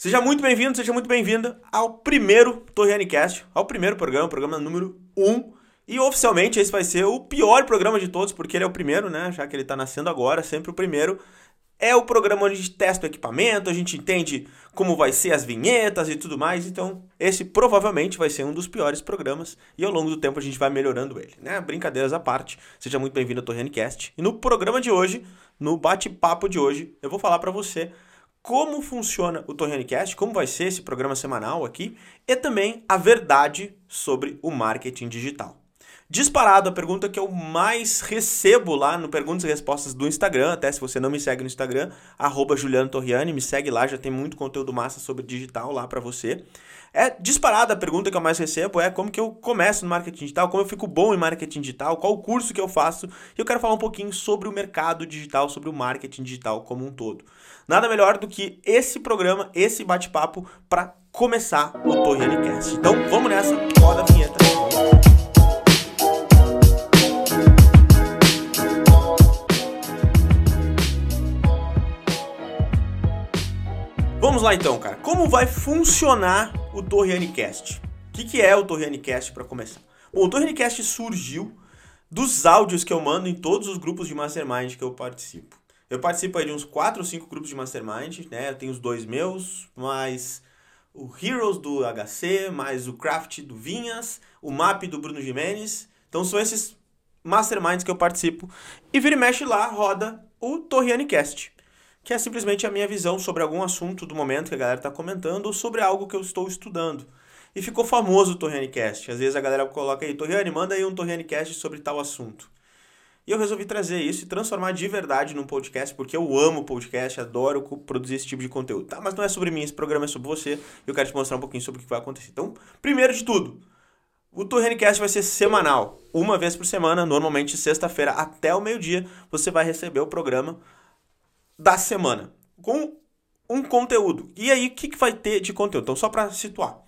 Seja muito bem-vindo, seja muito bem-vinda ao primeiro Torriani Cast, ao primeiro programa, programa número 1. Um, e oficialmente esse vai ser o pior programa de todos, porque ele é o primeiro, né? Já que ele está nascendo agora, sempre o primeiro. É o programa onde a gente testa o equipamento, a gente entende como vai ser as vinhetas e tudo mais. Então, esse provavelmente vai ser um dos piores programas e ao longo do tempo a gente vai melhorando ele, né? Brincadeiras à parte. Seja muito bem-vindo ao Torriani Cast. E no programa de hoje, no bate-papo de hoje, eu vou falar para você como funciona o Torrenicast, como vai ser esse programa semanal aqui, e também a verdade sobre o marketing digital. Disparado, a pergunta que eu mais recebo lá no Perguntas e Respostas do Instagram, até se você não me segue no Instagram, arroba Juliano Torriani, me segue lá, já tem muito conteúdo massa sobre digital lá para você. É disparada a pergunta que eu mais recebo é como que eu começo no marketing digital, como eu fico bom em marketing digital, qual o curso que eu faço. E eu quero falar um pouquinho sobre o mercado digital, sobre o marketing digital como um todo. Nada melhor do que esse programa, esse bate-papo para começar o Torriani Cast. Então, vamos nessa, roda a vinheta. Vamos lá então, cara. Como vai funcionar o Torrianicast? O que, que é o Torrianicast para começar? Bom, o Torrianicast surgiu dos áudios que eu mando em todos os grupos de Mastermind que eu participo. Eu participo aí de uns 4 ou 5 grupos de Mastermind, né? Eu tenho os dois meus, mais o Heroes do HC, mais o Craft do Vinhas, o MAP do Bruno Jimenez. Então são esses Masterminds que eu participo. E vira e mexe lá, roda o Torrianicast que é simplesmente a minha visão sobre algum assunto do momento que a galera está comentando ou sobre algo que eu estou estudando. E ficou famoso o TorrianiCast. Às vezes a galera coloca aí, Torriani, manda aí um TorrianiCast sobre tal assunto. E eu resolvi trazer isso e transformar de verdade num podcast, porque eu amo podcast, adoro produzir esse tipo de conteúdo. Tá, mas não é sobre mim, esse programa é sobre você. E eu quero te mostrar um pouquinho sobre o que vai acontecer. Então, primeiro de tudo, o TorrianiCast vai ser semanal, uma vez por semana, normalmente sexta-feira até o meio-dia, você vai receber o programa da semana com um conteúdo. E aí, o que, que vai ter de conteúdo? Então, só para situar.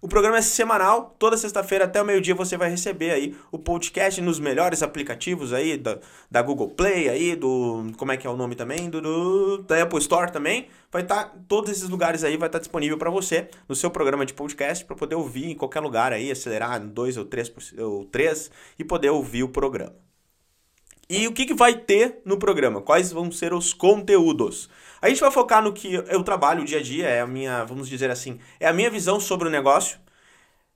O programa é semanal, toda sexta-feira até o meio-dia você vai receber aí o podcast nos melhores aplicativos aí da, da Google Play aí, do como é que é o nome também, do, do da Apple Store também. Vai estar tá, todos esses lugares aí vai estar tá disponível para você no seu programa de podcast para poder ouvir em qualquer lugar aí, acelerar em dois ou três ou três e poder ouvir o programa. E o que, que vai ter no programa? Quais vão ser os conteúdos? A gente vai focar no que eu trabalho o dia a dia, é a minha, vamos dizer assim, é a minha visão sobre o negócio.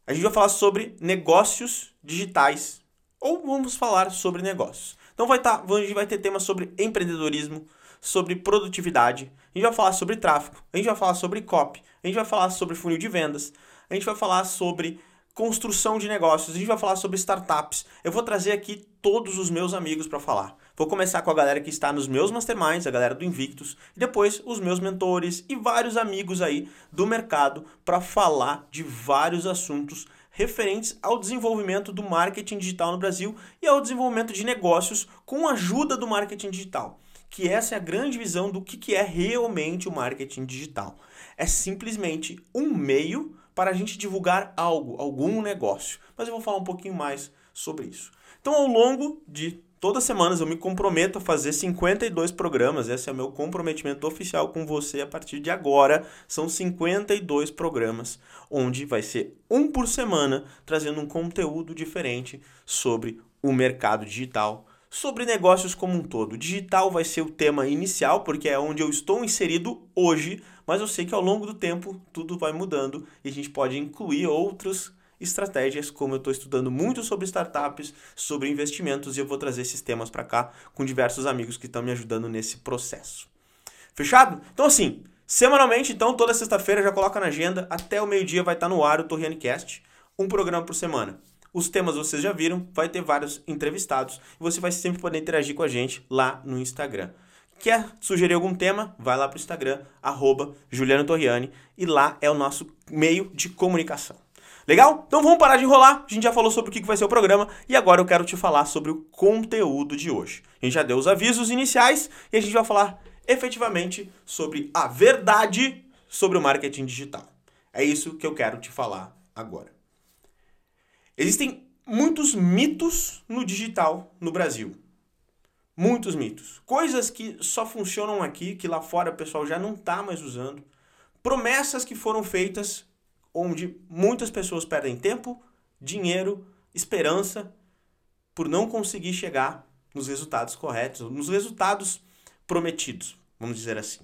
A gente vai falar sobre negócios digitais ou vamos falar sobre negócios. Então vai estar, tá, a gente vai ter temas sobre empreendedorismo, sobre produtividade, a gente vai falar sobre tráfego, a gente vai falar sobre copy, a gente vai falar sobre funil de vendas, a gente vai falar sobre construção de negócios, a gente vai falar sobre startups. Eu vou trazer aqui todos os meus amigos para falar. Vou começar com a galera que está nos meus masterminds, a galera do Invictus, e depois os meus mentores e vários amigos aí do mercado para falar de vários assuntos referentes ao desenvolvimento do marketing digital no Brasil e ao desenvolvimento de negócios com a ajuda do marketing digital. Que essa é a grande visão do que é realmente o marketing digital. É simplesmente um meio para a gente divulgar algo, algum negócio. Mas eu vou falar um pouquinho mais sobre isso. Então, ao longo de todas as semanas, eu me comprometo a fazer 52 programas. Esse é o meu comprometimento oficial com você a partir de agora. São 52 programas, onde vai ser um por semana, trazendo um conteúdo diferente sobre o mercado digital, sobre negócios como um todo. Digital vai ser o tema inicial, porque é onde eu estou inserido hoje, mas eu sei que ao longo do tempo tudo vai mudando e a gente pode incluir outras estratégias, como eu estou estudando muito sobre startups, sobre investimentos e eu vou trazer esses temas para cá com diversos amigos que estão me ajudando nesse processo. Fechado? Então assim, semanalmente, então toda sexta-feira já coloca na agenda, até o meio-dia vai estar no ar o Torrianicast, um programa por semana. Os temas vocês já viram, vai ter vários entrevistados e você vai sempre poder interagir com a gente lá no Instagram. Quer sugerir algum tema? Vai lá para o Instagram, arroba Juliano Torriani, e lá é o nosso meio de comunicação. Legal? Então vamos parar de enrolar. A gente já falou sobre o que vai ser o programa e agora eu quero te falar sobre o conteúdo de hoje. A gente já deu os avisos iniciais e a gente vai falar efetivamente sobre a verdade sobre o marketing digital. É isso que eu quero te falar agora. Existem muitos mitos no digital no Brasil. Muitos mitos. Coisas que só funcionam aqui, que lá fora o pessoal já não está mais usando. promessas que foram feitas onde muitas pessoas perdem tempo, dinheiro, esperança por não conseguir chegar nos resultados corretos, nos resultados prometidos, vamos dizer assim.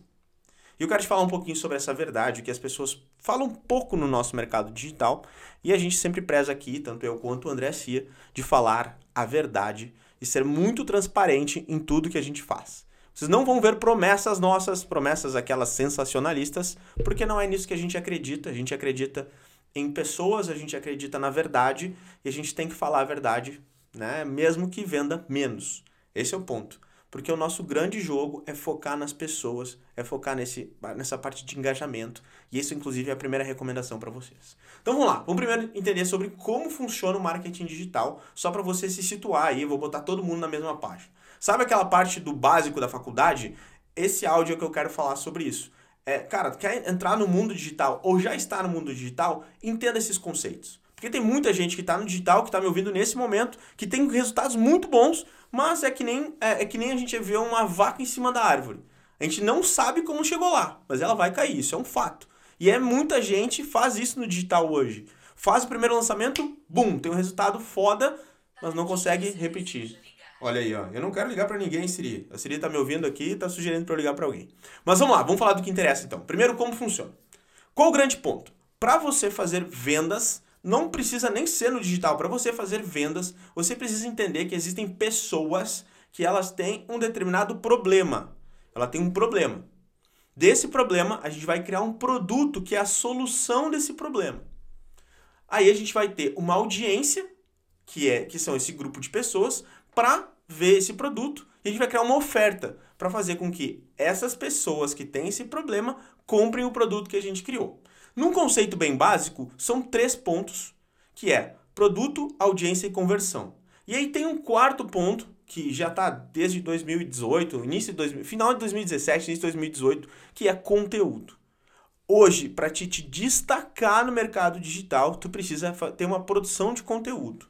E eu quero te falar um pouquinho sobre essa verdade que as pessoas falam pouco no nosso mercado digital e a gente sempre preza aqui, tanto eu quanto o André Cia, de falar a verdade e ser muito transparente em tudo que a gente faz. Vocês não vão ver promessas nossas, promessas aquelas sensacionalistas, porque não é nisso que a gente acredita. A gente acredita em pessoas, a gente acredita na verdade e a gente tem que falar a verdade, né? Mesmo que venda menos. Esse é o ponto. Porque o nosso grande jogo é focar nas pessoas, é focar nesse, nessa parte de engajamento. E isso, inclusive, é a primeira recomendação para vocês. Então vamos lá, vamos primeiro entender sobre como funciona o marketing digital, só para você se situar aí, vou botar todo mundo na mesma página. Sabe aquela parte do básico da faculdade? Esse áudio é que eu quero falar sobre isso. É, cara, quer entrar no mundo digital ou já está no mundo digital, entenda esses conceitos. Porque tem muita gente que está no digital, que está me ouvindo nesse momento, que tem resultados muito bons, mas é que, nem, é, é que nem a gente vê uma vaca em cima da árvore. A gente não sabe como chegou lá, mas ela vai cair, isso é um fato. E é muita gente faz isso no digital hoje. Faz o primeiro lançamento, bum, tem um resultado foda, mas não consegue repetir. Olha aí, ó. Eu não quero ligar para ninguém, Siri. A Siri tá me ouvindo aqui e tá sugerindo para eu ligar para alguém. Mas vamos lá, vamos falar do que interessa então. Primeiro, como funciona. Qual o grande ponto? Para você fazer vendas, não precisa nem ser no digital. Para você fazer vendas, você precisa entender que existem pessoas que elas têm um determinado problema. Ela tem um problema. Desse problema, a gente vai criar um produto que é a solução desse problema. Aí a gente vai ter uma audiência, que é que são esse grupo de pessoas, para ver esse produto e a gente vai criar uma oferta para fazer com que essas pessoas que têm esse problema comprem o produto que a gente criou. Num conceito bem básico, são três pontos, que é produto, audiência e conversão. E aí tem um quarto ponto que já está desde 2018, início de 2000, final de 2017, início de 2018, que é conteúdo. Hoje, para te, te destacar no mercado digital, tu precisa ter uma produção de conteúdo.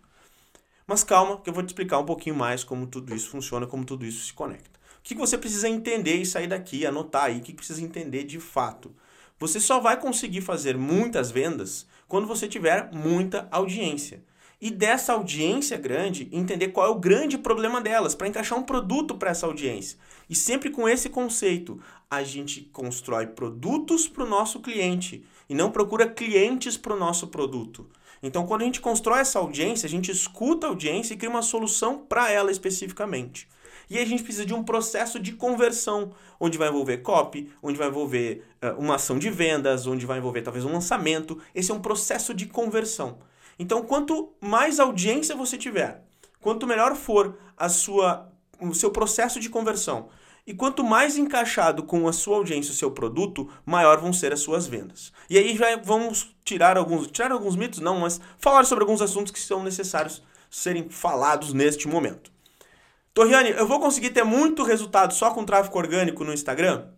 Mas calma, que eu vou te explicar um pouquinho mais como tudo isso funciona, como tudo isso se conecta. O que você precisa entender e sair daqui, anotar aí, o que precisa entender de fato? Você só vai conseguir fazer muitas vendas quando você tiver muita audiência. E dessa audiência grande, entender qual é o grande problema delas, para encaixar um produto para essa audiência. E sempre com esse conceito, a gente constrói produtos para o nosso cliente e não procura clientes para o nosso produto. Então, quando a gente constrói essa audiência, a gente escuta a audiência e cria uma solução para ela especificamente. E a gente precisa de um processo de conversão, onde vai envolver copy, onde vai envolver uh, uma ação de vendas, onde vai envolver talvez um lançamento. Esse é um processo de conversão. Então, quanto mais audiência você tiver, quanto melhor for a sua, o seu processo de conversão, e quanto mais encaixado com a sua audiência o seu produto, maior vão ser as suas vendas. E aí já vamos tirar alguns, tirar alguns mitos, não, mas falar sobre alguns assuntos que são necessários serem falados neste momento. Torriane, eu vou conseguir ter muito resultado só com tráfego orgânico no Instagram?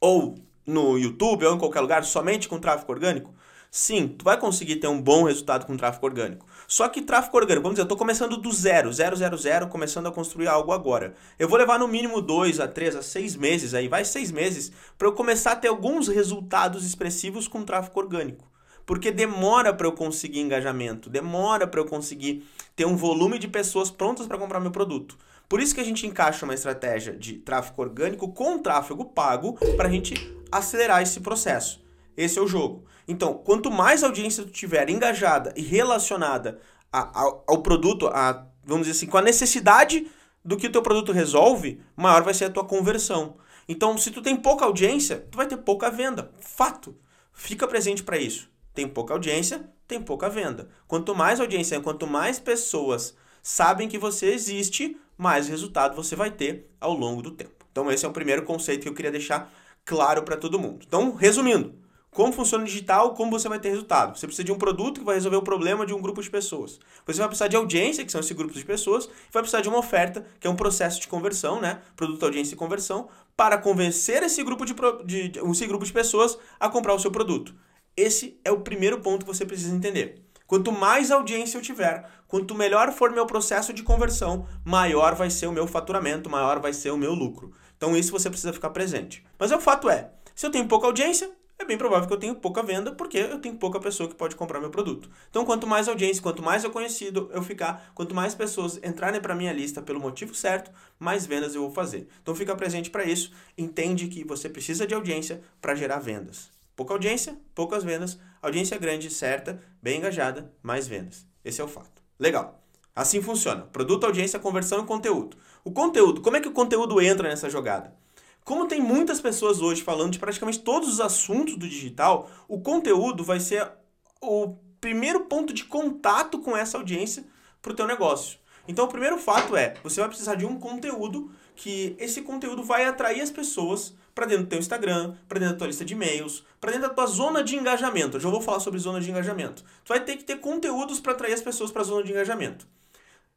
Ou no YouTube, ou em qualquer lugar, somente com tráfego orgânico? Sim, tu vai conseguir ter um bom resultado com tráfego orgânico. Só que tráfego orgânico, vamos dizer, eu estou começando do zero, zero, zero, zero, começando a construir algo agora. Eu vou levar no mínimo dois a três a seis meses aí, vai seis meses, para eu começar a ter alguns resultados expressivos com tráfego orgânico. Porque demora para eu conseguir engajamento, demora para eu conseguir ter um volume de pessoas prontas para comprar meu produto. Por isso que a gente encaixa uma estratégia de tráfego orgânico com tráfego pago para a gente acelerar esse processo. Esse é o jogo. Então, quanto mais audiência tu tiver engajada e relacionada a, a, ao produto, a, vamos dizer assim, com a necessidade do que o teu produto resolve, maior vai ser a tua conversão. Então, se tu tem pouca audiência, tu vai ter pouca venda. Fato. Fica presente para isso. Tem pouca audiência, tem pouca venda. Quanto mais audiência, quanto mais pessoas sabem que você existe, mais resultado você vai ter ao longo do tempo. Então, esse é o primeiro conceito que eu queria deixar claro para todo mundo. Então, resumindo, como funciona o digital, como você vai ter resultado. Você precisa de um produto que vai resolver o problema de um grupo de pessoas. Você vai precisar de audiência, que são esse grupo de pessoas, e vai precisar de uma oferta, que é um processo de conversão, né? Produto, audiência e conversão, para convencer esse grupo de, de, esse grupo de pessoas a comprar o seu produto. Esse é o primeiro ponto que você precisa entender. Quanto mais audiência eu tiver, quanto melhor for meu processo de conversão, maior vai ser o meu faturamento, maior vai ser o meu lucro. Então isso você precisa ficar presente. Mas o fato é, se eu tenho pouca audiência, é bem provável que eu tenha pouca venda, porque eu tenho pouca pessoa que pode comprar meu produto. Então, quanto mais audiência, quanto mais eu conhecido eu ficar, quanto mais pessoas entrarem para minha lista pelo motivo certo, mais vendas eu vou fazer. Então, fica presente para isso. Entende que você precisa de audiência para gerar vendas. Pouca audiência, poucas vendas. Audiência grande, certa, bem engajada, mais vendas. Esse é o fato. Legal. Assim funciona. Produto, audiência, conversão e conteúdo. O conteúdo, como é que o conteúdo entra nessa jogada? Como tem muitas pessoas hoje falando de praticamente todos os assuntos do digital, o conteúdo vai ser o primeiro ponto de contato com essa audiência para o teu negócio. Então, o primeiro fato é, você vai precisar de um conteúdo que esse conteúdo vai atrair as pessoas para dentro do teu Instagram, para dentro da tua lista de e-mails, para dentro da tua zona de engajamento. Eu já vou falar sobre zona de engajamento. Tu vai ter que ter conteúdos para atrair as pessoas para a zona de engajamento.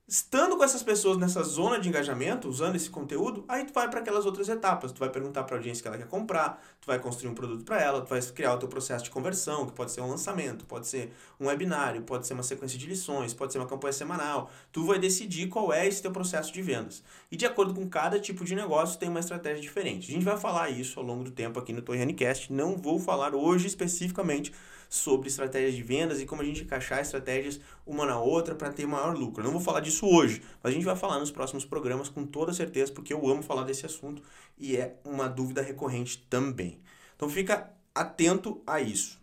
Estando com essas pessoas nessa zona de engajamento, usando esse conteúdo, aí tu vai para aquelas outras etapas. Tu vai perguntar para a audiência que ela quer comprar, tu vai construir um produto para ela, tu vai criar o teu processo de conversão, que pode ser um lançamento, pode ser um webinário, pode ser uma sequência de lições, pode ser uma campanha semanal. Tu vai decidir qual é esse teu processo de vendas. E de acordo com cada tipo de negócio, tem uma estratégia diferente. A gente vai falar isso ao longo do tempo aqui no Torrenicast. Não vou falar hoje especificamente sobre estratégias de vendas e como a gente encaixar estratégias uma na outra para ter maior lucro. Eu não vou falar disso hoje, mas a gente vai falar nos próximos programas com toda certeza, porque eu amo falar desse assunto e é uma dúvida recorrente também. Então fica atento a isso.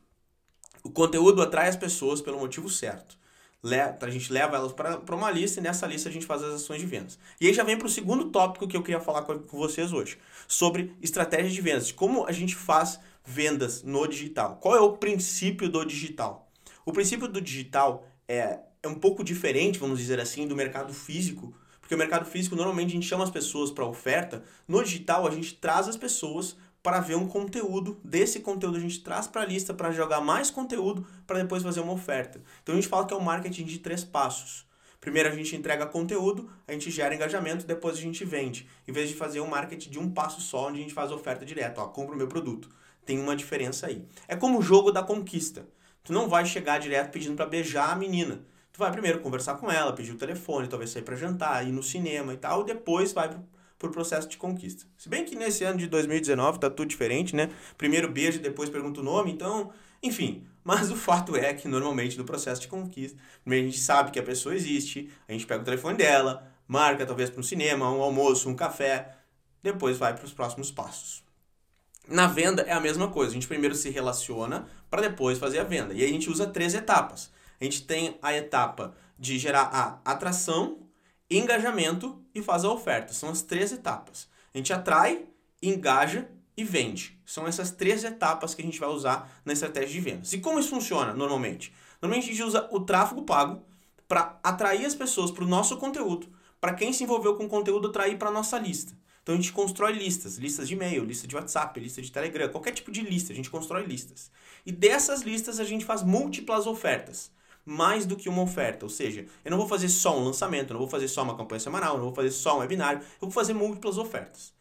O conteúdo atrai as pessoas pelo motivo certo. A gente leva elas para uma lista e nessa lista a gente faz as ações de vendas. E aí já vem para o segundo tópico que eu queria falar com vocês hoje, sobre estratégias de vendas, como a gente faz vendas no digital. Qual é o princípio do digital? O princípio do digital é, é um pouco diferente, vamos dizer assim, do mercado físico, porque o mercado físico normalmente a gente chama as pessoas para oferta, no digital a gente traz as pessoas para ver um conteúdo, desse conteúdo a gente traz para a lista para jogar mais conteúdo para depois fazer uma oferta. Então a gente fala que é um marketing de três passos. Primeiro a gente entrega conteúdo, a gente gera engajamento, depois a gente vende. Em vez de fazer um marketing de um passo só, onde a gente faz oferta direta, ó, compra o meu produto. Tem uma diferença aí. É como o jogo da conquista. Tu não vai chegar direto pedindo para beijar a menina. Tu vai primeiro conversar com ela, pedir o telefone, talvez sair para jantar, ir no cinema e tal, e depois vai pro, pro processo de conquista. Se bem que nesse ano de 2019 tá tudo diferente, né? Primeiro beijo, depois pergunta o nome, então, enfim. Mas o fato é que normalmente no processo de conquista, a gente sabe que a pessoa existe, a gente pega o telefone dela, marca talvez para um cinema, um almoço, um café, depois vai para os próximos passos. Na venda é a mesma coisa. A gente primeiro se relaciona para depois fazer a venda. E aí a gente usa três etapas. A gente tem a etapa de gerar a atração, engajamento e faz a oferta. São as três etapas. A gente atrai, engaja e vende. São essas três etapas que a gente vai usar na estratégia de vendas. E como isso funciona normalmente? Normalmente a gente usa o tráfego pago para atrair as pessoas para o nosso conteúdo, para quem se envolveu com o conteúdo atrair para a nossa lista. Então a gente constrói listas, listas de e-mail, lista de WhatsApp, lista de Telegram, qualquer tipo de lista, a gente constrói listas. E dessas listas a gente faz múltiplas ofertas. Mais do que uma oferta, ou seja, eu não vou fazer só um lançamento, não vou fazer só uma campanha semanal, não vou fazer só um webinário, eu vou fazer múltiplas ofertas.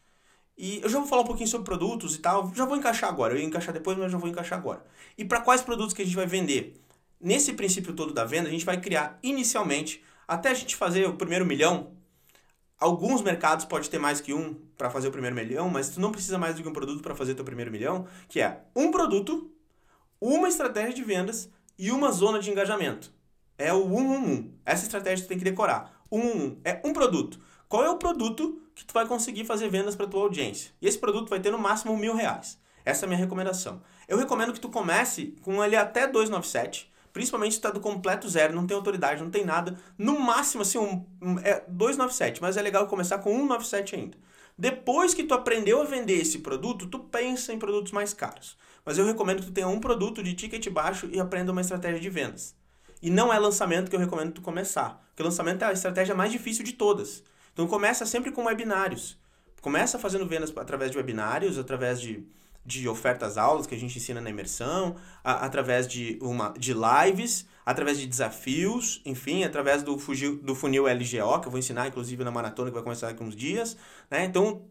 E eu já vou falar um pouquinho sobre produtos e tal, já vou encaixar agora, eu ia encaixar depois, mas já vou encaixar agora. E para quais produtos que a gente vai vender? Nesse princípio todo da venda, a gente vai criar inicialmente, até a gente fazer o primeiro milhão, Alguns mercados pode ter mais que um para fazer o primeiro milhão, mas tu não precisa mais do que um produto para fazer teu primeiro milhão, que é um produto, uma estratégia de vendas e uma zona de engajamento. É o 111. Essa estratégia tu tem que decorar. 111 é um produto. Qual é o produto que tu vai conseguir fazer vendas para tua audiência? E esse produto vai ter no máximo mil reais. Essa é a minha recomendação. Eu recomendo que tu comece com ele até 297 Principalmente se está do completo zero, não tem autoridade, não tem nada. No máximo, assim, um, um, é 297, mas é legal começar com 197 ainda. Depois que tu aprendeu a vender esse produto, tu pensa em produtos mais caros. Mas eu recomendo que tu tenha um produto de ticket baixo e aprenda uma estratégia de vendas. E não é lançamento que eu recomendo tu começar. Porque lançamento é a estratégia mais difícil de todas. Então começa sempre com webinários. Começa fazendo vendas através de webinários, através de de ofertas aulas que a gente ensina na imersão, a, através de, uma, de lives, através de desafios, enfim, através do, fugil, do funil LGO, que eu vou ensinar inclusive na maratona que vai começar daqui uns dias. Né? Então,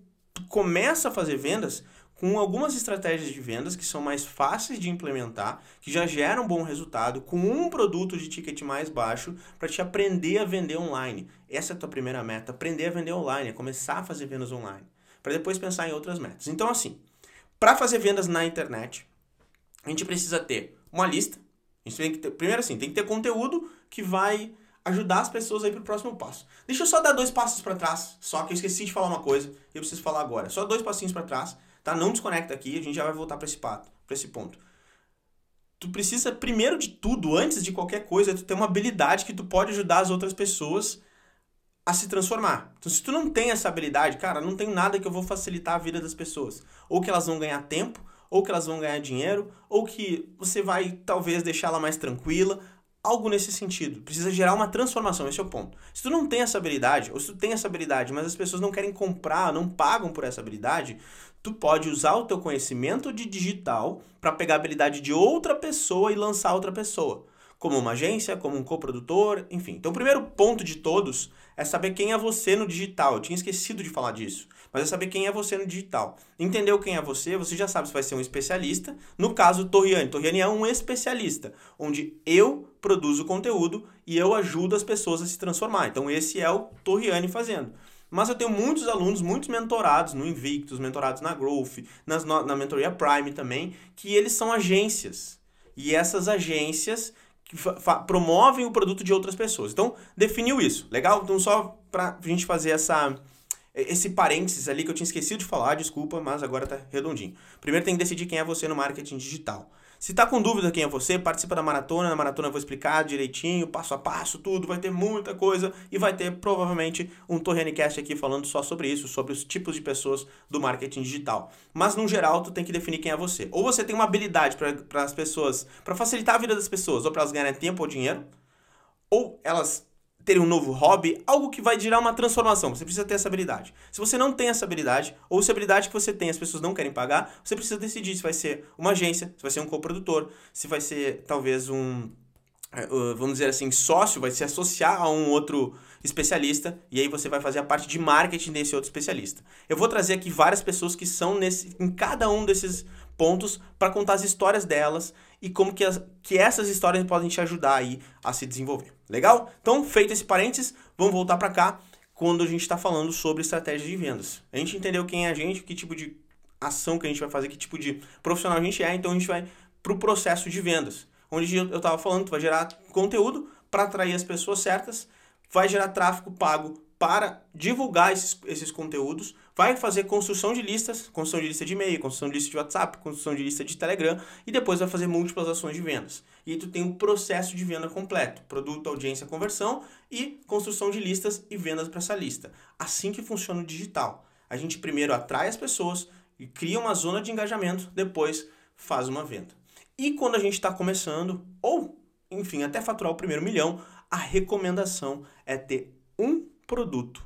começa a fazer vendas com algumas estratégias de vendas que são mais fáceis de implementar, que já geram bom resultado, com um produto de ticket mais baixo, para te aprender a vender online. Essa é a tua primeira meta, aprender a vender online, é começar a fazer vendas online, para depois pensar em outras metas. Então, assim, para fazer vendas na internet, a gente precisa ter uma lista. A gente tem que ter, primeiro assim, tem que ter conteúdo que vai ajudar as pessoas a ir pro próximo passo. Deixa eu só dar dois passos para trás, só que eu esqueci de falar uma coisa e eu preciso falar agora. Só dois passinhos para trás, tá? Não desconecta aqui, a gente já vai voltar para esse pato, para esse ponto. Tu precisa primeiro de tudo, antes de qualquer coisa, tu ter uma habilidade que tu pode ajudar as outras pessoas a se transformar. Então, se tu não tem essa habilidade, cara, não tem nada que eu vou facilitar a vida das pessoas. Ou que elas vão ganhar tempo, ou que elas vão ganhar dinheiro, ou que você vai talvez deixá-la mais tranquila, algo nesse sentido. Precisa gerar uma transformação, esse é o ponto. Se tu não tem essa habilidade, ou se tu tem essa habilidade, mas as pessoas não querem comprar, não pagam por essa habilidade, tu pode usar o teu conhecimento de digital para pegar a habilidade de outra pessoa e lançar outra pessoa. Como uma agência, como um coprodutor, enfim. Então, o primeiro ponto de todos é saber quem é você no digital. Eu tinha esquecido de falar disso mas é saber quem é você no digital. Entendeu quem é você, você já sabe se vai ser um especialista. No caso, Torriani. Torriani é um especialista, onde eu produzo conteúdo e eu ajudo as pessoas a se transformar. Então, esse é o Torriani fazendo. Mas eu tenho muitos alunos, muitos mentorados no Invictus, mentorados na Growth, nas, na Mentoria Prime também, que eles são agências. E essas agências promovem o produto de outras pessoas. Então, definiu isso. Legal? Então, só para a gente fazer essa, esse parênteses ali que eu tinha esquecido de falar, desculpa, mas agora tá redondinho. Primeiro tem que decidir quem é você no marketing digital. Se tá com dúvida quem é você, participa da maratona. Na maratona eu vou explicar direitinho, passo a passo, tudo. Vai ter muita coisa e vai ter provavelmente um Torrenicast aqui falando só sobre isso, sobre os tipos de pessoas do marketing digital. Mas no geral, tu tem que definir quem é você. Ou você tem uma habilidade para as pessoas, para facilitar a vida das pessoas, ou para elas ganharem tempo ou dinheiro, ou elas terem um novo hobby, algo que vai gerar uma transformação. Você precisa ter essa habilidade. Se você não tem essa habilidade, ou se a habilidade que você tem as pessoas não querem pagar, você precisa decidir se vai ser uma agência, se vai ser um coprodutor, se vai ser talvez um, é, vamos dizer assim, sócio, vai se associar a um outro especialista e aí você vai fazer a parte de marketing desse outro especialista. Eu vou trazer aqui várias pessoas que são nesse, em cada um desses pontos para contar as histórias delas e como que, as, que essas histórias podem te ajudar aí a se desenvolver. Legal? Então, feito esse parênteses, vamos voltar para cá quando a gente está falando sobre estratégia de vendas. A gente entendeu quem é a gente, que tipo de ação que a gente vai fazer, que tipo de profissional a gente é, então a gente vai para o processo de vendas. Onde eu estava falando, tu vai gerar conteúdo para atrair as pessoas certas, vai gerar tráfego pago para divulgar esses, esses conteúdos, vai fazer construção de listas, construção de lista de e-mail, construção de lista de WhatsApp, construção de lista de Telegram e depois vai fazer múltiplas ações de vendas. E aí tu tem um processo de venda completo, produto, audiência, conversão e construção de listas e vendas para essa lista. Assim que funciona o digital. A gente primeiro atrai as pessoas e cria uma zona de engajamento, depois faz uma venda. E quando a gente está começando, ou enfim, até faturar o primeiro milhão, a recomendação é ter um produto,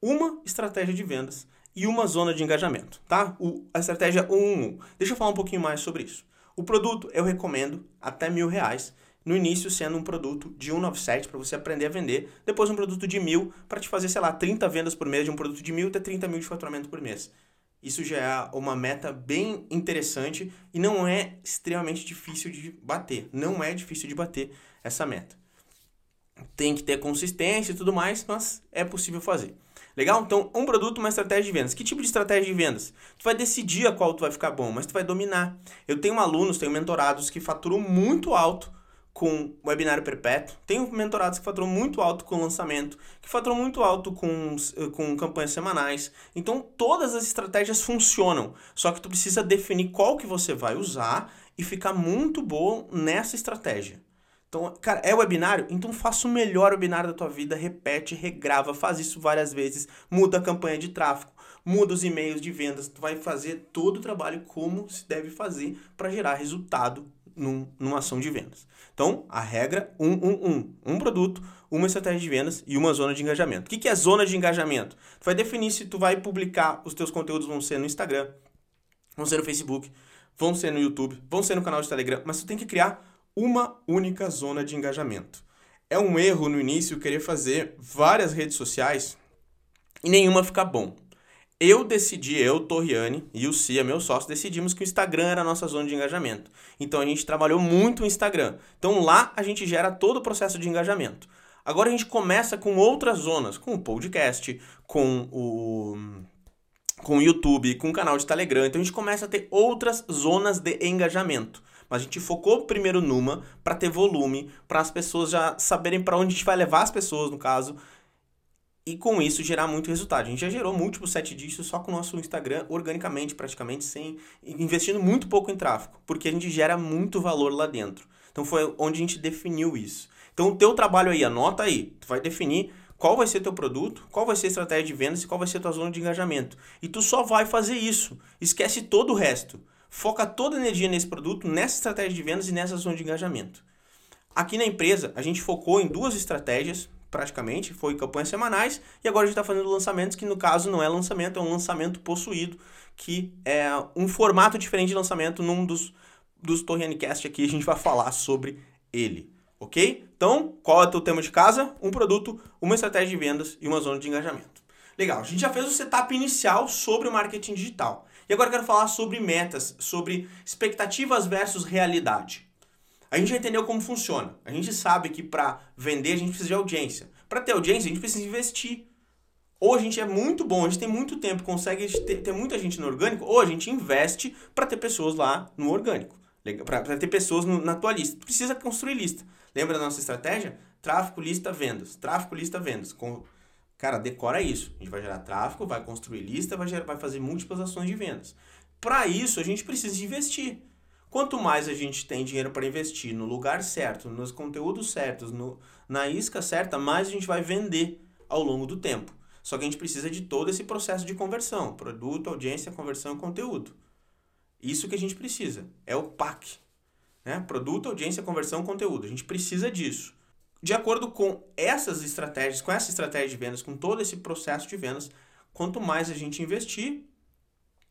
uma estratégia de vendas e uma zona de engajamento, tá? O, a estratégia 111. Deixa eu falar um pouquinho mais sobre isso. O produto eu recomendo até mil reais. No início, sendo um produto de 197 para você aprender a vender. Depois, um produto de mil para te fazer, sei lá, 30 vendas por mês de um produto de mil até 30 mil de faturamento por mês. Isso já é uma meta bem interessante e não é extremamente difícil de bater. Não é difícil de bater essa meta tem que ter consistência e tudo mais, mas é possível fazer. Legal? Então, um produto, uma estratégia de vendas. Que tipo de estratégia de vendas? Tu vai decidir a qual tu vai ficar bom, mas tu vai dominar. Eu tenho alunos, tenho mentorados que faturam muito alto com webinário perpétuo. Tenho mentorados que faturam muito alto com lançamento, que faturam muito alto com, com campanhas semanais. Então, todas as estratégias funcionam. Só que tu precisa definir qual que você vai usar e ficar muito bom nessa estratégia. Então, cara, é webinário? Então faça o melhor webinário da tua vida, repete, regrava, faz isso várias vezes, muda a campanha de tráfego, muda os e-mails de vendas, tu vai fazer todo o trabalho como se deve fazer para gerar resultado num, numa ação de vendas. Então, a regra 111, um produto, uma estratégia de vendas e uma zona de engajamento. O que, que é zona de engajamento? Tu vai definir se tu vai publicar, os teus conteúdos vão ser no Instagram, vão ser no Facebook, vão ser no YouTube, vão ser no canal de Telegram, mas tu tem que criar uma única zona de engajamento. É um erro no início querer fazer várias redes sociais e nenhuma ficar bom. Eu decidi, eu, Torriane e o Cia, meu sócio, decidimos que o Instagram era a nossa zona de engajamento. Então a gente trabalhou muito o Instagram. Então lá a gente gera todo o processo de engajamento. Agora a gente começa com outras zonas, com o podcast, com o com o YouTube, com o canal de Telegram. Então a gente começa a ter outras zonas de engajamento. Mas a gente focou primeiro numa para ter volume, para as pessoas já saberem para onde a gente vai levar as pessoas, no caso, e com isso gerar muito resultado. A gente já gerou múltiplos sete dígitos só com o nosso Instagram, organicamente, praticamente, sem investindo muito pouco em tráfego, porque a gente gera muito valor lá dentro. Então foi onde a gente definiu isso. Então o teu trabalho aí, anota aí, tu vai definir qual vai ser teu produto, qual vai ser a estratégia de vendas e qual vai ser a tua zona de engajamento. E tu só vai fazer isso. Esquece todo o resto. Foca toda a energia nesse produto, nessa estratégia de vendas e nessa zona de engajamento. Aqui na empresa, a gente focou em duas estratégias, praticamente, foi campanhas semanais, e agora a gente está fazendo lançamentos que no caso não é lançamento, é um lançamento possuído, que é um formato diferente de lançamento num dos, dos Torreanicast aqui, a gente vai falar sobre ele ok? Então, qual é o teu tema de casa? Um produto, uma estratégia de vendas e uma zona de engajamento. Legal, a gente já fez o setup inicial sobre o marketing digital. E agora eu quero falar sobre metas, sobre expectativas versus realidade. A gente já entendeu como funciona. A gente sabe que para vender a gente precisa de audiência. Para ter audiência a gente precisa investir. Ou a gente é muito bom, a gente tem muito tempo, consegue ter, ter muita gente no orgânico, ou a gente investe para ter pessoas lá no orgânico. Para ter pessoas no, na tua lista. Tu precisa construir lista. Lembra da nossa estratégia? Tráfego, lista, vendas. Tráfego, lista, vendas. Com... Cara, decora isso. A gente vai gerar tráfego, vai construir lista, vai, gerar, vai fazer múltiplas ações de vendas. Para isso, a gente precisa investir. Quanto mais a gente tem dinheiro para investir no lugar certo, nos conteúdos certos, no, na isca certa, mais a gente vai vender ao longo do tempo. Só que a gente precisa de todo esse processo de conversão: produto, audiência, conversão e conteúdo. Isso que a gente precisa. É o PAC. Né? Produto, audiência, conversão, conteúdo. A gente precisa disso. De acordo com essas estratégias, com essa estratégia de vendas, com todo esse processo de vendas, quanto mais a gente investir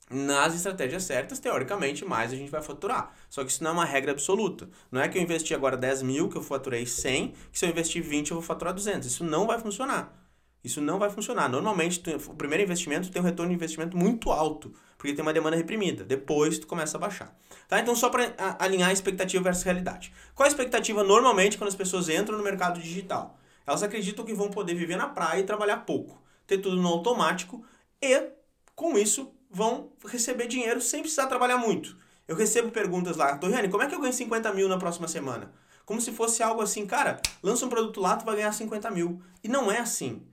nas estratégias certas, teoricamente, mais a gente vai faturar. Só que isso não é uma regra absoluta. Não é que eu investi agora 10 mil, que eu faturei 100, que se eu investir 20 eu vou faturar 200. Isso não vai funcionar. Isso não vai funcionar. Normalmente, o primeiro investimento tem um retorno de investimento muito alto, porque tem uma demanda reprimida. Depois, tu começa a baixar. Tá? Então, só para alinhar expectativa versus realidade. Qual a expectativa normalmente quando as pessoas entram no mercado digital? Elas acreditam que vão poder viver na praia e trabalhar pouco, ter tudo no automático e, com isso, vão receber dinheiro sem precisar trabalhar muito. Eu recebo perguntas lá, Torriane, como é que eu ganho 50 mil na próxima semana? Como se fosse algo assim, cara, lança um produto lá, tu vai ganhar 50 mil. E não é assim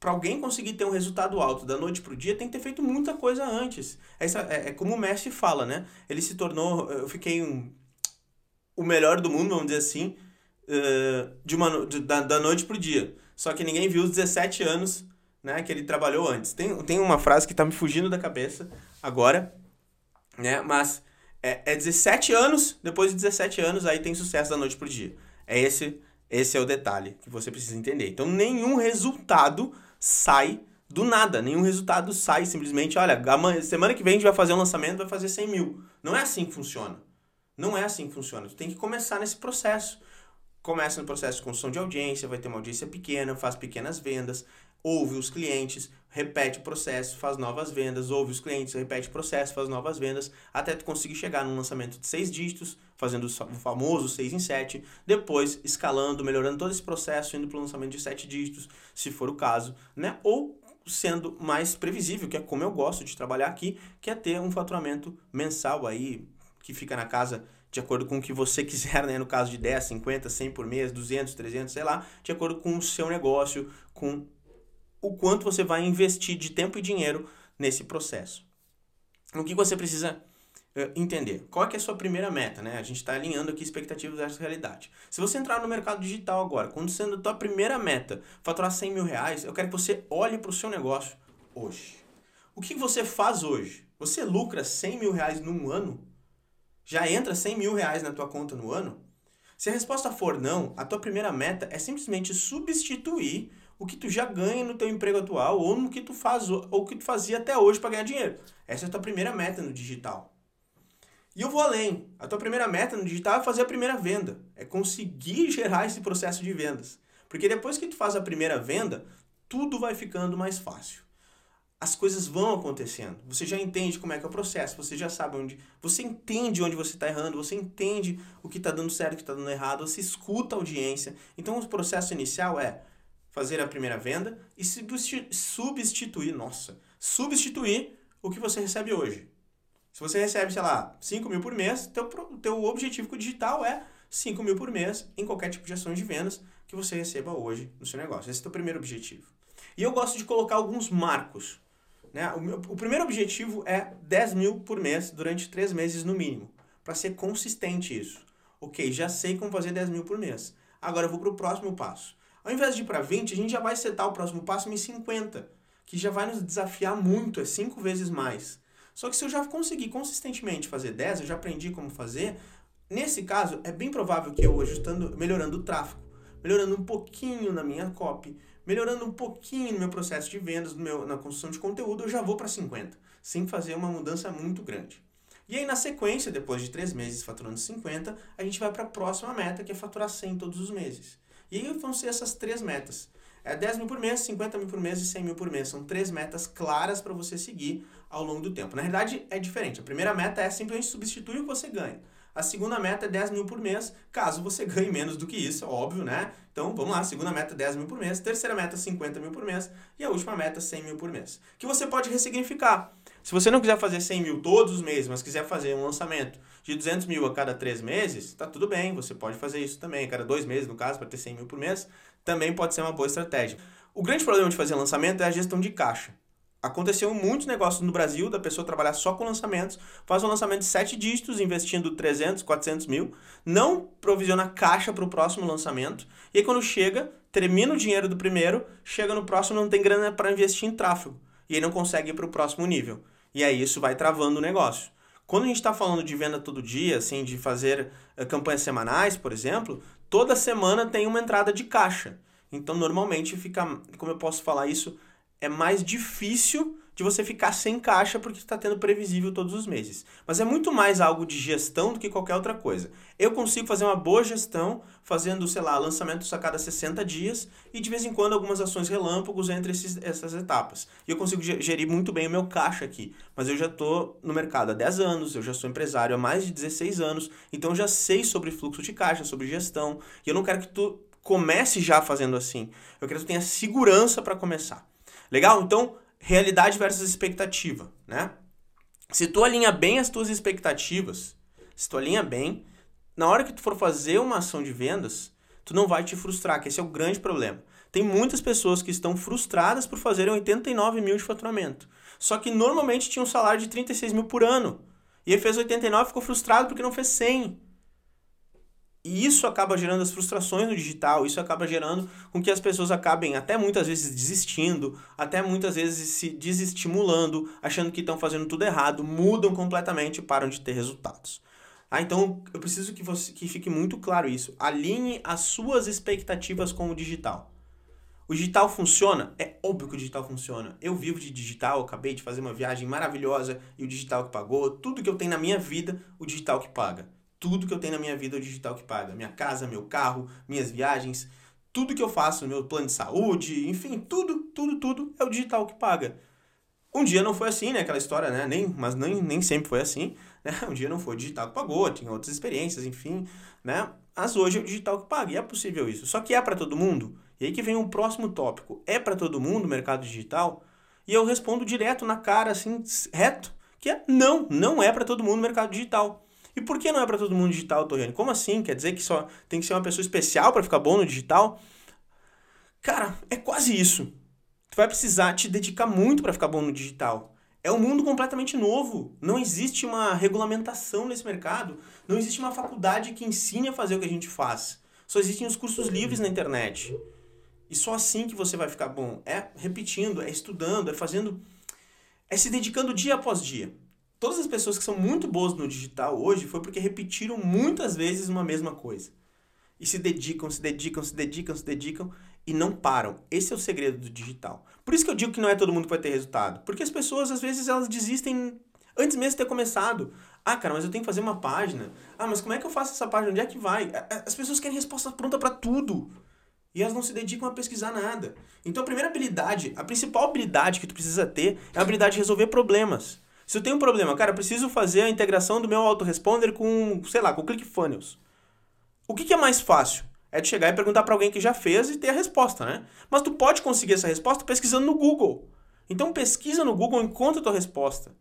para alguém conseguir ter um resultado alto da noite pro dia, tem que ter feito muita coisa antes. Essa, é, é, como o Messi fala, né? Ele se tornou. Eu fiquei um, o melhor do mundo, vamos dizer assim, uh, de uma, de, da, da noite pro dia. Só que ninguém viu os 17 anos né, que ele trabalhou antes. Tem, tem uma frase que tá me fugindo da cabeça agora, né? Mas é, é 17 anos, depois de 17 anos, aí tem sucesso da noite pro dia. É esse, esse é o detalhe que você precisa entender. Então, nenhum resultado sai do nada, nenhum resultado sai simplesmente, olha, semana que vem a gente vai fazer um lançamento, vai fazer 100 mil. Não é assim que funciona. Não é assim que funciona. Tu tem que começar nesse processo. Começa no processo de construção de audiência, vai ter uma audiência pequena, faz pequenas vendas, ouve os clientes, repete o processo, faz novas vendas, ouve os clientes, repete o processo, faz novas vendas, até tu conseguir chegar num lançamento de seis dígitos, fazendo o famoso 6 em 7, depois escalando, melhorando todo esse processo, indo para o lançamento de 7 dígitos, se for o caso, né? Ou sendo mais previsível, que é como eu gosto de trabalhar aqui, que é ter um faturamento mensal aí, que fica na casa de acordo com o que você quiser, né? No caso de 10, 50, 100 por mês, 200, 300, sei lá, de acordo com o seu negócio, com o quanto você vai investir de tempo e dinheiro nesse processo. O que você precisa uh, entender? Qual é, é a sua primeira meta? Né? A gente está alinhando aqui expectativas versus realidade. Se você entrar no mercado digital agora, quando sendo a tua primeira meta faturar 100 mil reais, eu quero que você olhe para o seu negócio hoje. O que você faz hoje? Você lucra 100 mil reais num ano? Já entra 100 mil reais na tua conta no ano? Se a resposta for não, a tua primeira meta é simplesmente substituir o que tu já ganha no teu emprego atual ou no que tu faz ou que tu fazia até hoje para ganhar dinheiro. Essa é a tua primeira meta no digital. E eu vou além. A tua primeira meta no digital é fazer a primeira venda, é conseguir gerar esse processo de vendas. Porque depois que tu faz a primeira venda, tudo vai ficando mais fácil. As coisas vão acontecendo. Você já entende como é que é o processo, você já sabe onde. Você entende onde você está errando, você entende o que está dando certo, o que está dando errado, você escuta a audiência. Então o processo inicial é fazer a primeira venda e substituir, nossa, substituir o que você recebe hoje. Se você recebe, sei lá, 5 mil por mês, teu, teu objetivo digital é 5 mil por mês em qualquer tipo de ação de vendas que você receba hoje no seu negócio. Esse é o teu primeiro objetivo. E eu gosto de colocar alguns marcos. Né? O, meu, o primeiro objetivo é 10 mil por mês durante 3 meses no mínimo. Para ser consistente isso. Ok, já sei como fazer 10 mil por mês. Agora eu vou para o próximo passo. Ao invés de ir para 20, a gente já vai setar o próximo passo em 50, que já vai nos desafiar muito, é 5 vezes mais. Só que se eu já conseguir consistentemente fazer 10, eu já aprendi como fazer, nesse caso é bem provável que eu ajustando, melhorando o tráfego, melhorando um pouquinho na minha copy, melhorando um pouquinho no meu processo de vendas, no meu, na construção de conteúdo, eu já vou para 50, sem fazer uma mudança muito grande. E aí, na sequência, depois de 3 meses faturando 50, a gente vai para a próxima meta, que é faturar 100 todos os meses. E aí vão ser essas três metas. É 10 mil por mês, 50 mil por mês e 100 mil por mês. São três metas claras para você seguir ao longo do tempo. Na realidade, é diferente. A primeira meta é simplesmente substituir o que você ganha. A segunda meta é 10 mil por mês, caso você ganhe menos do que isso, óbvio, né? Então, vamos lá, segunda meta 10 mil por mês, terceira meta 50 mil por mês e a última meta 100 mil por mês. Que você pode ressignificar. Se você não quiser fazer 100 mil todos os meses, mas quiser fazer um lançamento de 200 mil a cada três meses, tá tudo bem, você pode fazer isso também, a cada dois meses, no caso, para ter 100 mil por mês, também pode ser uma boa estratégia. O grande problema de fazer lançamento é a gestão de caixa. Aconteceu muitos negócios no Brasil da pessoa trabalhar só com lançamentos, faz um lançamento de 7 dígitos, investindo 300, 400 mil, não provisiona caixa para o próximo lançamento, e aí quando chega, termina o dinheiro do primeiro, chega no próximo não tem grana para investir em tráfego, e aí não consegue ir para o próximo nível. E aí isso vai travando o negócio. Quando a gente está falando de venda todo dia, assim, de fazer uh, campanhas semanais, por exemplo, toda semana tem uma entrada de caixa. Então, normalmente fica, como eu posso falar isso, é mais difícil de você ficar sem caixa porque está tendo previsível todos os meses. Mas é muito mais algo de gestão do que qualquer outra coisa. Eu consigo fazer uma boa gestão fazendo, sei lá, lançamentos a cada 60 dias e de vez em quando algumas ações relâmpagos entre esses, essas etapas. E eu consigo gerir muito bem o meu caixa aqui. Mas eu já estou no mercado há 10 anos, eu já sou empresário há mais de 16 anos, então já sei sobre fluxo de caixa, sobre gestão. E eu não quero que tu comece já fazendo assim. Eu quero que tu tenha segurança para começar. Legal? Então, realidade versus expectativa, né? Se tu alinha bem as tuas expectativas, se tu alinha bem, na hora que tu for fazer uma ação de vendas, tu não vai te frustrar, que esse é o grande problema. Tem muitas pessoas que estão frustradas por fazerem 89 mil de faturamento. Só que normalmente tinha um salário de 36 mil por ano. E fez 89 e ficou frustrado porque não fez 100. E isso acaba gerando as frustrações no digital, isso acaba gerando com que as pessoas acabem até muitas vezes desistindo, até muitas vezes se desestimulando, achando que estão fazendo tudo errado, mudam completamente e param de ter resultados. Ah, então eu preciso que, você, que fique muito claro isso. Alinhe as suas expectativas com o digital. O digital funciona? É óbvio que o digital funciona. Eu vivo de digital, acabei de fazer uma viagem maravilhosa e o digital que pagou. Tudo que eu tenho na minha vida, o digital que paga. Tudo que eu tenho na minha vida é o digital que paga. Minha casa, meu carro, minhas viagens, tudo que eu faço, meu plano de saúde, enfim, tudo, tudo, tudo é o digital que paga. Um dia não foi assim, né? Aquela história, né? Nem, mas nem, nem sempre foi assim. Né? Um dia não foi o digital que pagou, tinha outras experiências, enfim, né? Mas hoje é o digital que paga e é possível isso. Só que é para todo mundo? E aí que vem um próximo tópico. É para todo mundo o mercado digital? E eu respondo direto na cara, assim, reto, que é não, não é para todo mundo o mercado digital. E por que não é para todo mundo digital, Torriane? Como assim? Quer dizer que só tem que ser uma pessoa especial para ficar bom no digital? Cara, é quase isso. Tu vai precisar te dedicar muito para ficar bom no digital. É um mundo completamente novo. Não existe uma regulamentação nesse mercado. Não existe uma faculdade que ensine a fazer o que a gente faz. Só existem os cursos livres na internet. E só assim que você vai ficar bom. É repetindo, é estudando, é fazendo. É se dedicando dia após dia todas as pessoas que são muito boas no digital hoje foi porque repetiram muitas vezes uma mesma coisa. E se dedicam, se dedicam, se dedicam, se dedicam e não param. Esse é o segredo do digital. Por isso que eu digo que não é todo mundo que vai ter resultado. Porque as pessoas, às vezes, elas desistem antes mesmo de ter começado. Ah, cara, mas eu tenho que fazer uma página. Ah, mas como é que eu faço essa página? Onde é que vai? As pessoas querem resposta pronta para tudo. E elas não se dedicam a pesquisar nada. Então a primeira habilidade, a principal habilidade que tu precisa ter é a habilidade de resolver problemas. Se eu tenho um problema, cara, preciso fazer a integração do meu autoresponder com, sei lá, com o ClickFunnels. O que, que é mais fácil? É de chegar e perguntar para alguém que já fez e ter a resposta, né? Mas tu pode conseguir essa resposta pesquisando no Google. Então pesquisa no Google, encontra a tua resposta.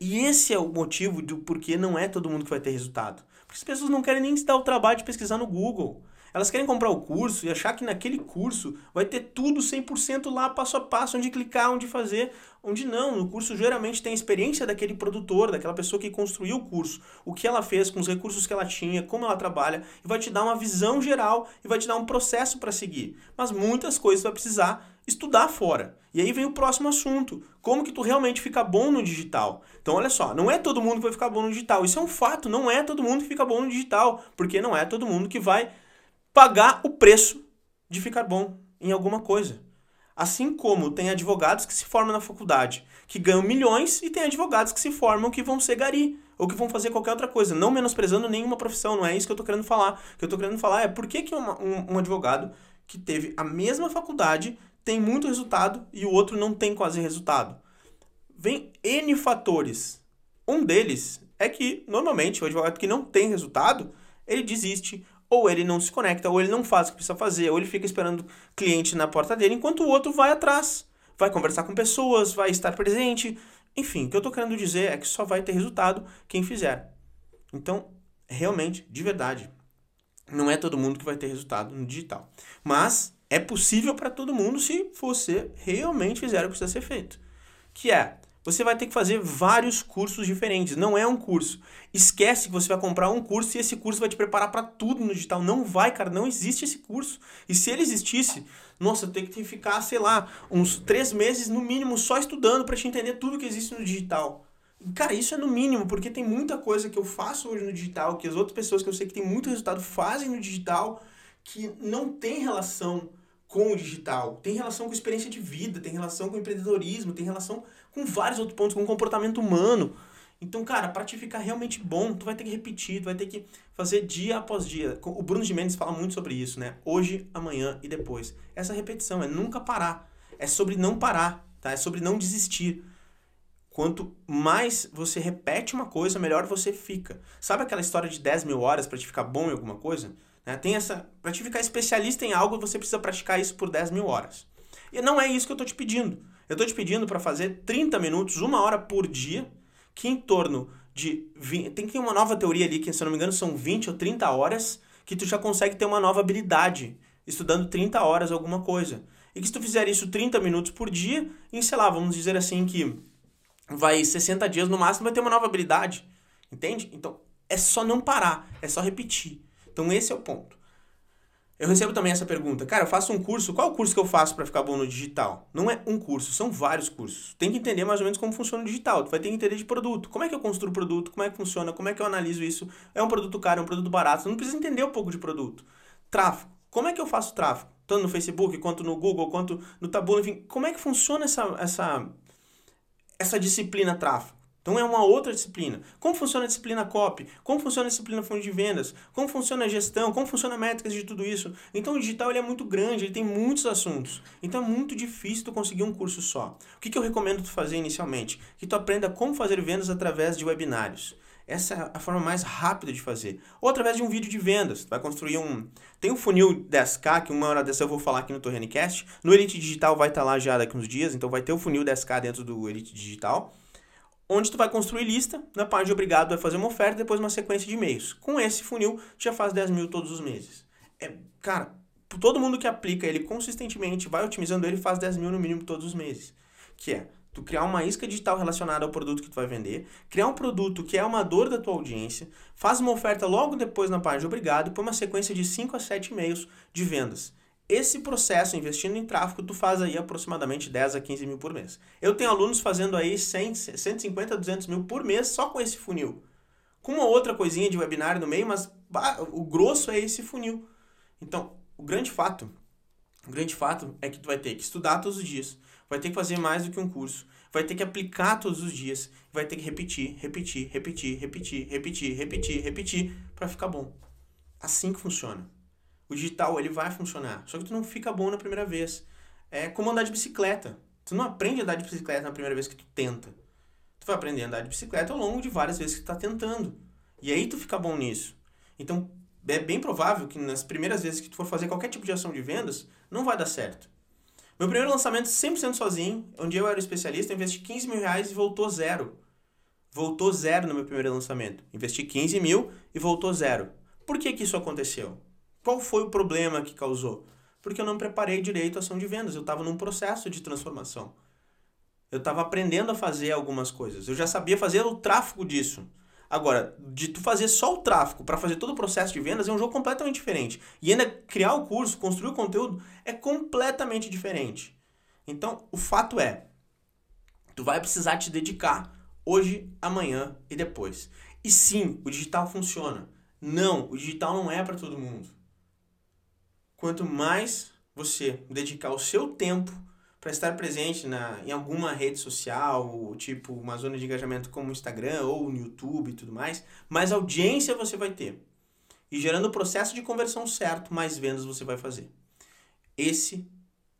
E esse é o motivo do porquê não é todo mundo que vai ter resultado. Porque as pessoas não querem nem se dar o trabalho de pesquisar no Google. Elas querem comprar o curso e achar que naquele curso vai ter tudo 100% lá, passo a passo, onde clicar, onde fazer, onde não. No curso geralmente tem a experiência daquele produtor, daquela pessoa que construiu o curso, o que ela fez com os recursos que ela tinha, como ela trabalha, e vai te dar uma visão geral e vai te dar um processo para seguir. Mas muitas coisas vai precisar estudar fora. E aí vem o próximo assunto. Como que tu realmente fica bom no digital? Então, olha só, não é todo mundo que vai ficar bom no digital. Isso é um fato, não é todo mundo que fica bom no digital, porque não é todo mundo que vai pagar o preço de ficar bom em alguma coisa. Assim como tem advogados que se formam na faculdade, que ganham milhões, e tem advogados que se formam que vão ser gari, ou que vão fazer qualquer outra coisa, não menosprezando nenhuma profissão, não é isso que eu estou querendo falar. O que eu estou querendo falar é por que, que uma, um, um advogado que teve a mesma faculdade tem muito resultado e o outro não tem quase resultado. Vem N fatores. Um deles é que, normalmente, o advogado que não tem resultado, ele desiste ou ele não se conecta, ou ele não faz o que precisa fazer, ou ele fica esperando cliente na porta dele, enquanto o outro vai atrás, vai conversar com pessoas, vai estar presente. Enfim, o que eu estou querendo dizer é que só vai ter resultado quem fizer. Então, realmente, de verdade, não é todo mundo que vai ter resultado no digital. Mas é possível para todo mundo se você realmente fizer o que precisa ser feito. Que é você vai ter que fazer vários cursos diferentes. Não é um curso. Esquece que você vai comprar um curso e esse curso vai te preparar para tudo no digital. Não vai, cara. Não existe esse curso. E se ele existisse, nossa, eu tenho que ficar, sei lá, uns três meses no mínimo só estudando para te entender tudo que existe no digital. Cara, isso é no mínimo, porque tem muita coisa que eu faço hoje no digital, que as outras pessoas que eu sei que tem muito resultado fazem no digital, que não tem relação com o digital, tem relação com experiência de vida, tem relação com empreendedorismo, tem relação com vários outros pontos, com comportamento humano. Então, cara, para te ficar realmente bom, tu vai ter que repetir, tu vai ter que fazer dia após dia. O Bruno de Mendes fala muito sobre isso, né? Hoje, amanhã e depois. Essa repetição é nunca parar. É sobre não parar, tá? É sobre não desistir. Quanto mais você repete uma coisa, melhor você fica. Sabe aquela história de 10 mil horas para te ficar bom em alguma coisa? Né? Tem essa. Para te ficar especialista em algo, você precisa praticar isso por 10 mil horas. E não é isso que eu estou te pedindo. Eu estou te pedindo para fazer 30 minutos, uma hora por dia, que em torno de. 20, tem que ter uma nova teoria ali, que se eu não me engano são 20 ou 30 horas, que tu já consegue ter uma nova habilidade, estudando 30 horas alguma coisa. E que se tu fizer isso 30 minutos por dia, em, sei lá, vamos dizer assim que vai 60 dias no máximo, vai ter uma nova habilidade. Entende? Então, é só não parar, é só repetir. Então, esse é o ponto. Eu recebo também essa pergunta. Cara, eu faço um curso. Qual o curso que eu faço para ficar bom no digital? Não é um curso, são vários cursos. Tem que entender mais ou menos como funciona o digital. Tu vai ter que entender de produto. Como é que eu construo o produto? Como é que funciona? Como é que eu analiso isso? É um produto caro, é um produto barato? Você não precisa entender um pouco de produto. Tráfego. Como é que eu faço tráfego? Tanto no Facebook, quanto no Google, quanto no Taboola, enfim. Como é que funciona essa, essa, essa disciplina tráfego? Então é uma outra disciplina. Como funciona a disciplina copy? Como funciona a disciplina fundo de vendas? Como funciona a gestão? Como funciona métricas de tudo isso? Então o digital ele é muito grande, ele tem muitos assuntos. Então é muito difícil tu conseguir um curso só. O que, que eu recomendo tu fazer inicialmente? Que tu aprenda como fazer vendas através de webinários. Essa é a forma mais rápida de fazer. Ou através de um vídeo de vendas. Tu vai construir um. Tem um funil 10K, que uma hora dessa eu vou falar aqui no Torrenecast. No Elite Digital vai estar lá já daqui uns dias, então vai ter o funil 10K dentro do Elite Digital onde tu vai construir lista, na parte de obrigado vai fazer uma oferta, depois uma sequência de e-mails. Com esse funil, tu já faz 10 mil todos os meses. É, cara, todo mundo que aplica ele consistentemente, vai otimizando ele, faz 10 mil no mínimo todos os meses. Que é, tu criar uma isca digital relacionada ao produto que tu vai vender, criar um produto que é uma dor da tua audiência, faz uma oferta logo depois na página de obrigado, põe uma sequência de 5 a 7 e-mails de vendas. Esse processo, investindo em tráfego, tu faz aí aproximadamente 10 a 15 mil por mês. Eu tenho alunos fazendo aí 100, 150 a 200 mil por mês só com esse funil. Com uma outra coisinha de webinar no meio, mas o grosso é esse funil. Então, o grande fato, o grande fato é que tu vai ter que estudar todos os dias, vai ter que fazer mais do que um curso, vai ter que aplicar todos os dias, vai ter que repetir, repetir, repetir, repetir, repetir, repetir, repetir para ficar bom. Assim que funciona. O digital, ele vai funcionar. Só que tu não fica bom na primeira vez. É como andar de bicicleta. Tu não aprende a andar de bicicleta na primeira vez que tu tenta. Tu vai aprender a andar de bicicleta ao longo de várias vezes que tu tá tentando. E aí tu fica bom nisso. Então, é bem provável que nas primeiras vezes que tu for fazer qualquer tipo de ação de vendas, não vai dar certo. Meu primeiro lançamento 100% sozinho, onde eu era especialista, investi 15 mil reais e voltou zero. Voltou zero no meu primeiro lançamento. Investi 15 mil e voltou zero. Por que, que isso aconteceu? Qual foi o problema que causou? Porque eu não preparei direito a ação de vendas. Eu estava num processo de transformação. Eu estava aprendendo a fazer algumas coisas. Eu já sabia fazer o tráfego disso. Agora, de tu fazer só o tráfego para fazer todo o processo de vendas é um jogo completamente diferente. E ainda criar o curso, construir o conteúdo é completamente diferente. Então, o fato é, tu vai precisar te dedicar hoje, amanhã e depois. E sim, o digital funciona. Não, o digital não é para todo mundo. Quanto mais você dedicar o seu tempo para estar presente na, em alguma rede social, tipo uma zona de engajamento como o Instagram ou no YouTube e tudo mais, mais audiência você vai ter. E gerando o processo de conversão certo, mais vendas você vai fazer. Esse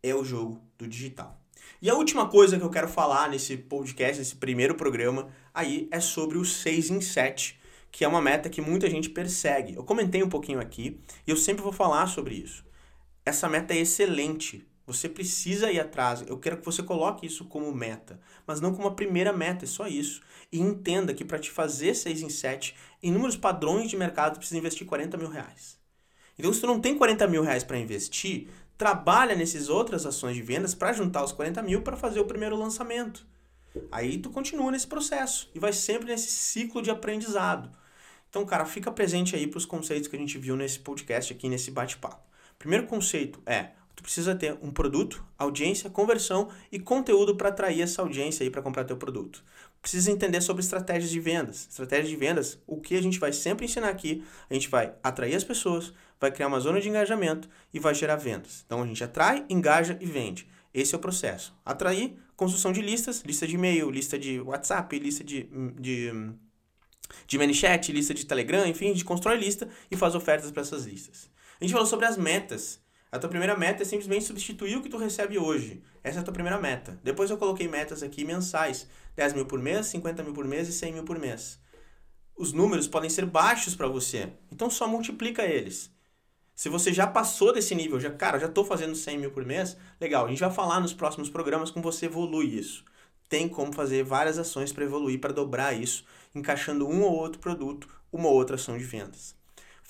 é o jogo do digital. E a última coisa que eu quero falar nesse podcast, nesse primeiro programa, aí é sobre o 6 em 7, que é uma meta que muita gente persegue. Eu comentei um pouquinho aqui e eu sempre vou falar sobre isso. Essa meta é excelente, você precisa ir atrás. Eu quero que você coloque isso como meta, mas não como a primeira meta, é só isso. E entenda que para te fazer 6 em 7, em números padrões de mercado, precisa investir 40 mil reais. Então, se tu não tem 40 mil reais para investir, trabalha nessas outras ações de vendas para juntar os 40 mil para fazer o primeiro lançamento. Aí tu continua nesse processo e vai sempre nesse ciclo de aprendizado. Então, cara, fica presente aí para os conceitos que a gente viu nesse podcast aqui, nesse bate-papo. Primeiro conceito é tu precisa ter um produto, audiência, conversão e conteúdo para atrair essa audiência aí para comprar teu produto. Precisa entender sobre estratégias de vendas. Estratégias de vendas, o que a gente vai sempre ensinar aqui, a gente vai atrair as pessoas, vai criar uma zona de engajamento e vai gerar vendas. Então a gente atrai, engaja e vende. Esse é o processo. Atrair, construção de listas, lista de e-mail, lista de WhatsApp, lista de, de, de ManyChat, lista de Telegram, enfim, a gente constrói lista e faz ofertas para essas listas. A gente falou sobre as metas. A tua primeira meta é simplesmente substituir o que tu recebe hoje. Essa é a tua primeira meta. Depois eu coloquei metas aqui mensais. 10 mil por mês, 50 mil por mês e 100 mil por mês. Os números podem ser baixos para você. Então só multiplica eles. Se você já passou desse nível, já, cara, já estou fazendo 100 mil por mês, legal. A gente vai falar nos próximos programas como você evolui isso. Tem como fazer várias ações para evoluir, para dobrar isso, encaixando um ou outro produto, uma ou outra ação de vendas.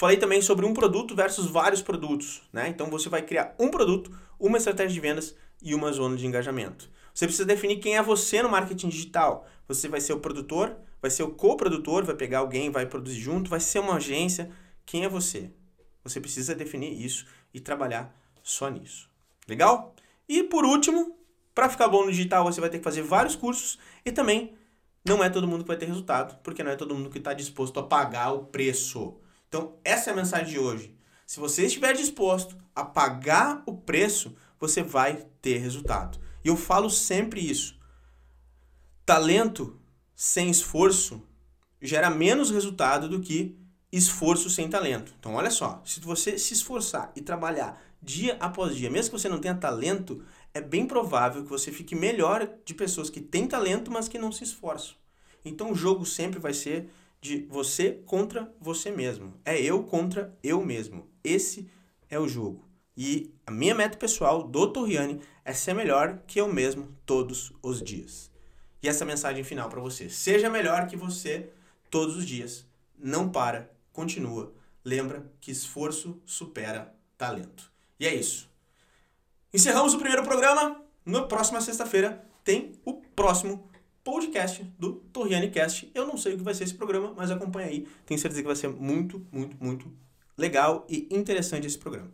Falei também sobre um produto versus vários produtos, né? Então você vai criar um produto, uma estratégia de vendas e uma zona de engajamento. Você precisa definir quem é você no marketing digital. Você vai ser o produtor, vai ser o coprodutor, vai pegar alguém, vai produzir junto, vai ser uma agência. Quem é você? Você precisa definir isso e trabalhar só nisso. Legal? E por último, para ficar bom no digital, você vai ter que fazer vários cursos e também não é todo mundo que vai ter resultado, porque não é todo mundo que está disposto a pagar o preço. Então, essa é a mensagem de hoje. Se você estiver disposto a pagar o preço, você vai ter resultado. E eu falo sempre isso. Talento sem esforço gera menos resultado do que esforço sem talento. Então, olha só, se você se esforçar e trabalhar dia após dia, mesmo que você não tenha talento, é bem provável que você fique melhor de pessoas que têm talento, mas que não se esforçam. Então, o jogo sempre vai ser de você contra você mesmo. É eu contra eu mesmo. Esse é o jogo. E a minha meta pessoal do Torriani é ser melhor que eu mesmo todos os dias. E essa mensagem final para você. Seja melhor que você todos os dias. Não para, continua. Lembra que esforço supera talento. E é isso. Encerramos o primeiro programa. Na próxima sexta-feira tem o próximo podcast do Torriani Cast. Eu não sei o que vai ser esse programa, mas acompanha aí. Tenho certeza que vai ser muito, muito, muito legal e interessante esse programa.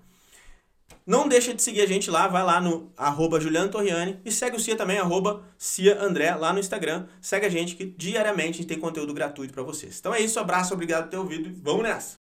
Não deixa de seguir a gente lá, vai lá no arroba Juliano Torriani e segue o Cia também, arroba Cia André, lá no Instagram. Segue a gente que diariamente tem conteúdo gratuito para vocês. Então é isso, abraço, obrigado por ter ouvido e vamos nessa!